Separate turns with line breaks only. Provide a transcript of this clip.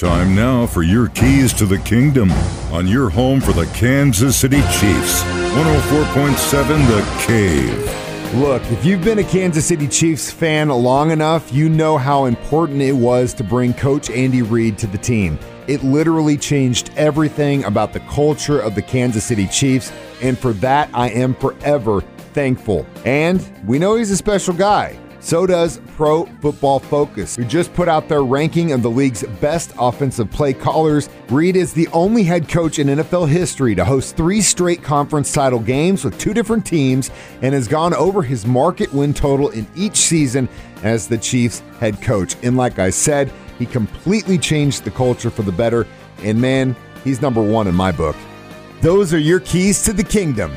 Time now for your keys to the kingdom on your home for the Kansas City Chiefs. 104.7 The Cave.
Look, if you've been a Kansas City Chiefs fan long enough, you know how important it was to bring Coach Andy Reid to the team. It literally changed everything about the culture of the Kansas City Chiefs, and for that, I am forever thankful. And we know he's a special guy. So does Pro Football Focus, who just put out their ranking of the league's best offensive play callers. Reid is the only head coach in NFL history to host three straight conference title games with two different teams and has gone over his market win total in each season as the Chiefs head coach. And like I said, he completely changed the culture for the better. And man, he's number one in my book. Those are your keys to the kingdom.